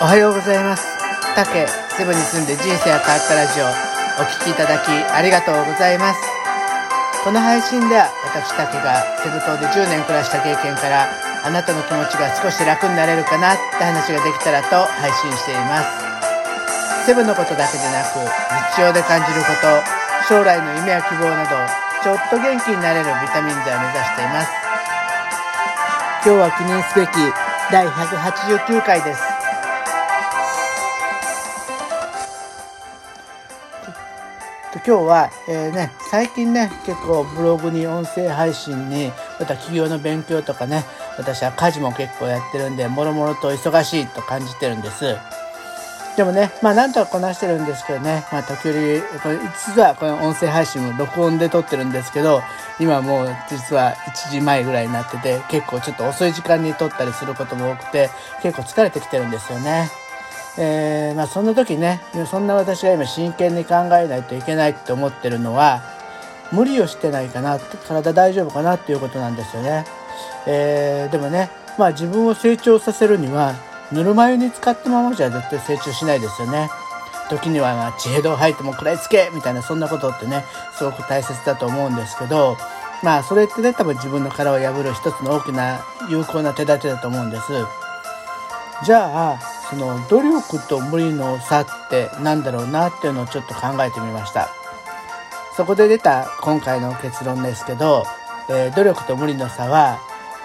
おはようございます。竹、セブに住んで人生が変わったラジオ、お聴きいただきありがとうございます。この配信では私竹がセブ島で10年暮らした経験からあなたの気持ちが少し楽になれるかなって話ができたらと配信しています。セブのことだけでなく日常で感じること、将来の夢や希望などちょっと元気になれるビタミン剤を目指しています。今日は記念すべき第189回です。今日は、えー、ね、最近ね、結構ブログに音声配信に、また企業の勉強とかね、私は家事も結構やってるんで、もろもろと忙しいと感じてるんです。でもね、まあなんとかこなしてるんですけどね、まあ時折、これ実はこの音声配信も録音で撮ってるんですけど、今もう実は1時前ぐらいになってて、結構ちょっと遅い時間に撮ったりすることも多くて、結構疲れてきてるんですよね。えー、まあそんな時ね、そんな私が今真剣に考えないといけないって思ってるのは、無理をしてないかな、体大丈夫かなっていうことなんですよね。えー、でもね、まあ自分を成長させるには、ぬるま湯に使ったままじゃ絶対成長しないですよね。時にはまあ地平道入っても食らいつけみたいなそんなことってね、すごく大切だと思うんですけど、まあそれってね、多分自分の殻を破る一つの大きな有効な手立てだと思うんです。じゃあ、その努力と無理の差って何だろうなっていうのをちょっと考えてみました。そこで出た今回の結論ですけど、えー、努力と無理の差は、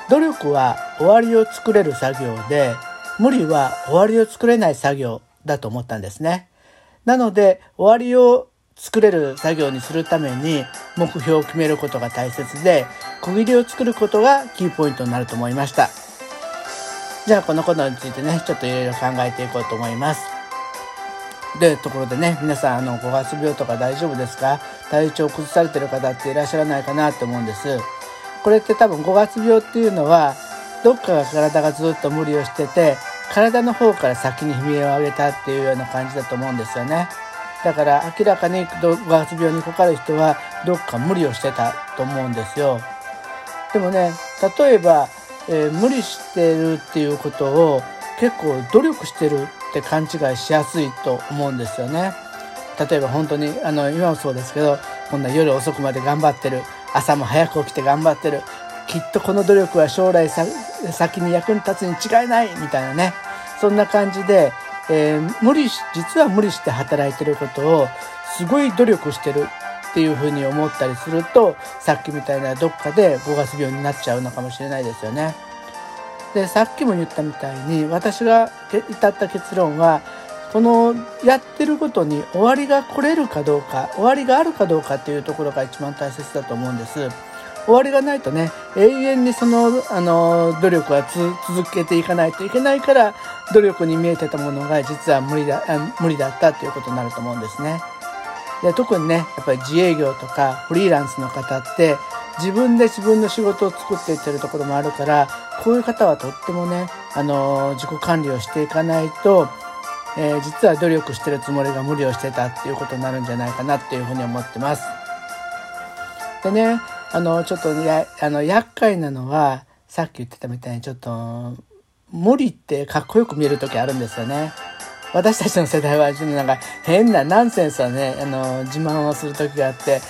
努力は終わりを作れる作業で、無理は終わりを作れない作業だと思ったんですね。なので終わりを作れる作業にするために目標を決めることが大切で区切りを作ることがキーポイントになると思いました。じゃあこのことについてねちょっといろいろ考えていこうと思います。でところでね皆さんあの5月病とか大丈夫ですか？体調崩されてる方っていらっしゃらないかなと思うんです。これって多分5月病っていうのはどっかが体がずっと無理をしてて体の方から先に悲鳴を上げたっていうような感じだと思うんですよねだから明らかに5月病にかかる人はどっか無理をしてたと思うんですよでもね例えば、えー、無理してるっていうことを結構努力してるって勘違いしやすいと思うんですよね。例えば本当にあの今もそうですけどこんな夜遅くまで頑張ってる。朝も早く起きて頑張ってる。きっとこの努力は将来先に役に立つに違いない。みたいなね。そんな感じで、えー、無理実は無理して働いてることをすごい努力してる。っていうふうに思ったりするとさっきみたいなどっかで5月病になっちゃうのかもしれないですよね。でさっきも言ったみたいに私が至った結論はこのやってることに終わりが来れるかどうか終わりがあるかどうかっていうところが一番大切だと思うんです。終わりがないとね永遠にそのあの努力は続けていかないといけないから努力に見えてたものが実は無理だ無理だったっていうことになると思うんですね。で特にねやっぱり自営業とかフリーランスの方って自分で自分の仕事を作っていってるところもあるからこういう方はとってもねあの自己管理をしていかないと、えー、実は努力してるつもりが無理をしてたっていうことになるんじゃないかなっていうふうに思ってます。でねあの、ちょっとや、あの、厄介なのは、さっき言ってたみたいにちょっと、無理ってかっこよく見える時あるんですよね。私たちの世代は、なんか変なナンセンスはね、あの、自慢をする時があって、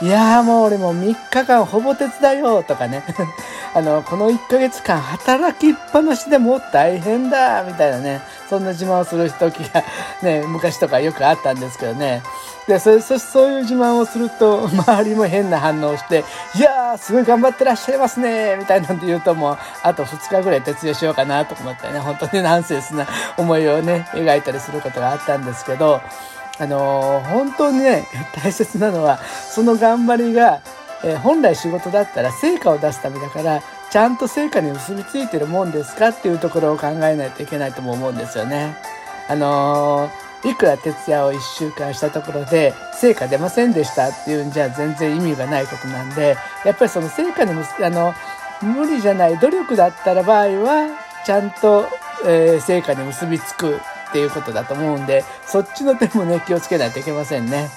いやーもう俺も3日間ほぼ手伝いよとかね。あの、この1ヶ月間働きっぱなしでもう大変だみたいなね。そんな自慢をする時がね、昔とかよくあったんですけどね。で、そそそういう自慢をすると、周りも変な反応をして、いやー、すごい頑張ってらっしゃいますねみたいなんて言うともう、あと2日ぐらい徹夜しようかなと思ったりね、本当に ナンセンスな思いをね、描いたりすることがあったんですけど、あのー、本当にね、大切なのは、その頑張りが、えー、本来仕事だったら成果を出すためだから、ちゃんと成果に結びついてるもんですかっていうところを考えないといけないとも思うんですよね。あのーいくら徹夜を1週間したところで成果出ませんでしたっていうんじゃ全然意味がないことなんでやっぱりその成果にもあの無理じゃない努力だったら場合はちゃんと、えー、成果に結びつくっていうことだと思うんでそっちの点もね気をつけないといけませんね。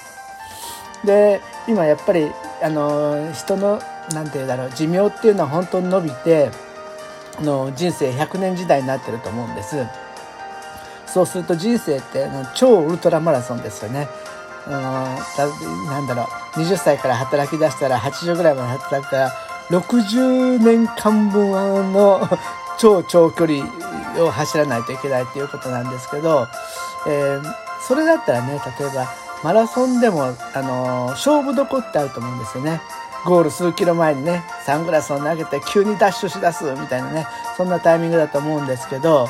で今やっぱりあの人の何て言うだろう寿命っていうのは本当に伸びての人生100年時代になってると思うんです。そうすると人生って超ウルトラマラソンですよね。あのなんだろう20歳から働き出したら80ぐらいまで働くから60年間分の超長距離を走らないといけないっていうことなんですけど、えー、それだったらね例えばマラソンでも、あのー、勝負どこってあると思うんですよね。ゴール数キロ前にねサングラスを投げて急にダッシュしだすみたいなねそんなタイミングだと思うんですけど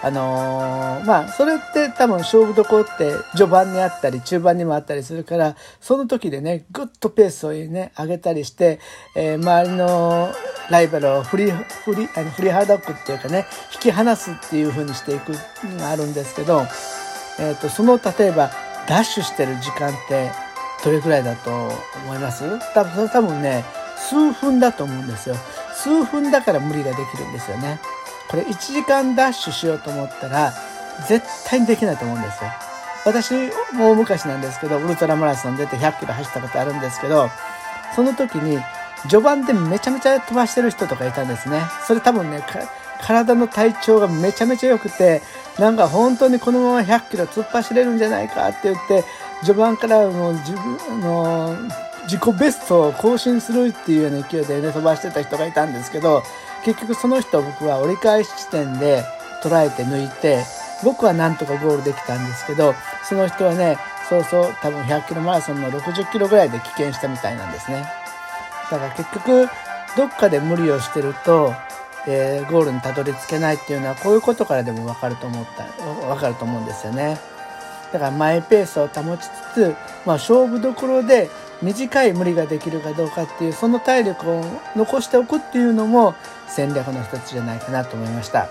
あのー、まあそれって多分勝負どころって序盤にあったり中盤にもあったりするからその時でねぐっとペースをね上げたりして、えー、周りのライバルを振り振りあの振りはだくっていうかね引き離すっていう風にしていくのがあるんですけど、えーと、その例えばダッシュしてる時間ってどれぐらいだと思います？多分それ多分ね数分だと思うんですよ。数分だから無理ができるんですよね。これ1時間ダッシュしようと思ったら絶対にできないと思うんですよ。私もう昔なんですけどウルトラマラソン出て100キロ走ったことあるんですけどその時に序盤でめちゃめちゃ飛ばしてる人とかいたんですね。それ多分ね体の体調がめちゃめちゃ良くてなんか本当にこのまま100キロ突っ走れるんじゃないかって言って序盤からもう自分の自己ベストを更新するっていうような勢いでね飛ばしてた人がいたんですけど結局その人を僕は折り返し地点で捉えて抜いて僕はなんとかゴールできたんですけどその人はねそうそう多分100キロマラソンの60キロぐらいで棄権したみたいなんですね。だから結局どっかで無理をしてると、えー、ゴールにたどり着けないっていうのはこういうことからでも分かると思った分かると思うんですよね。だからマイペースを保ちつつ、まあ、勝負どころで短い無理ができるかどうかっていうその体力を残しておくっていうのも戦略の一つじゃないかなと思いました。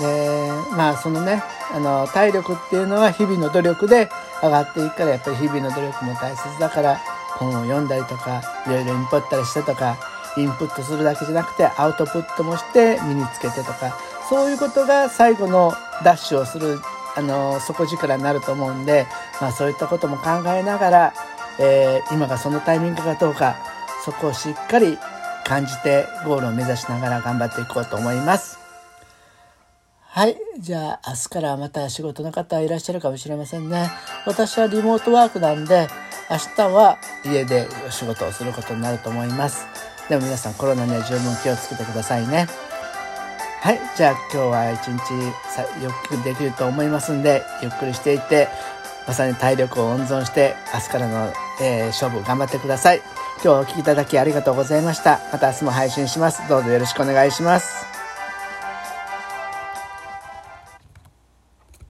でまあそのねあの体力っていうのは日々の努力で上がっていくからやっぱり日々の努力も大切だから本を読んだりとかいろいろインプットしたりしてとかインプットするだけじゃなくてアウトプットもして身につけてとかそういうことが最後のダッシュをするあの底力になると思うんで、まあ、そういったことも考えながらえー、今がそのタイミングかどうかそこをしっかり感じてゴールを目指しながら頑張っていこうと思います。はい。じゃあ、明日からまた仕事の方いらっしゃるかもしれませんね。私はリモートワークなんで、明日は家でお仕事をすることになると思います。でも皆さんコロナには十分気をつけてくださいね。はい。じゃあ今日は一日さよくできると思いますんで、ゆっくりしていって、まさに体力を温存して明日からの、えー、勝負頑張ってください。今日お聴きいただきありがとうございました。また明日も配信します。どうぞよろしくお願いします。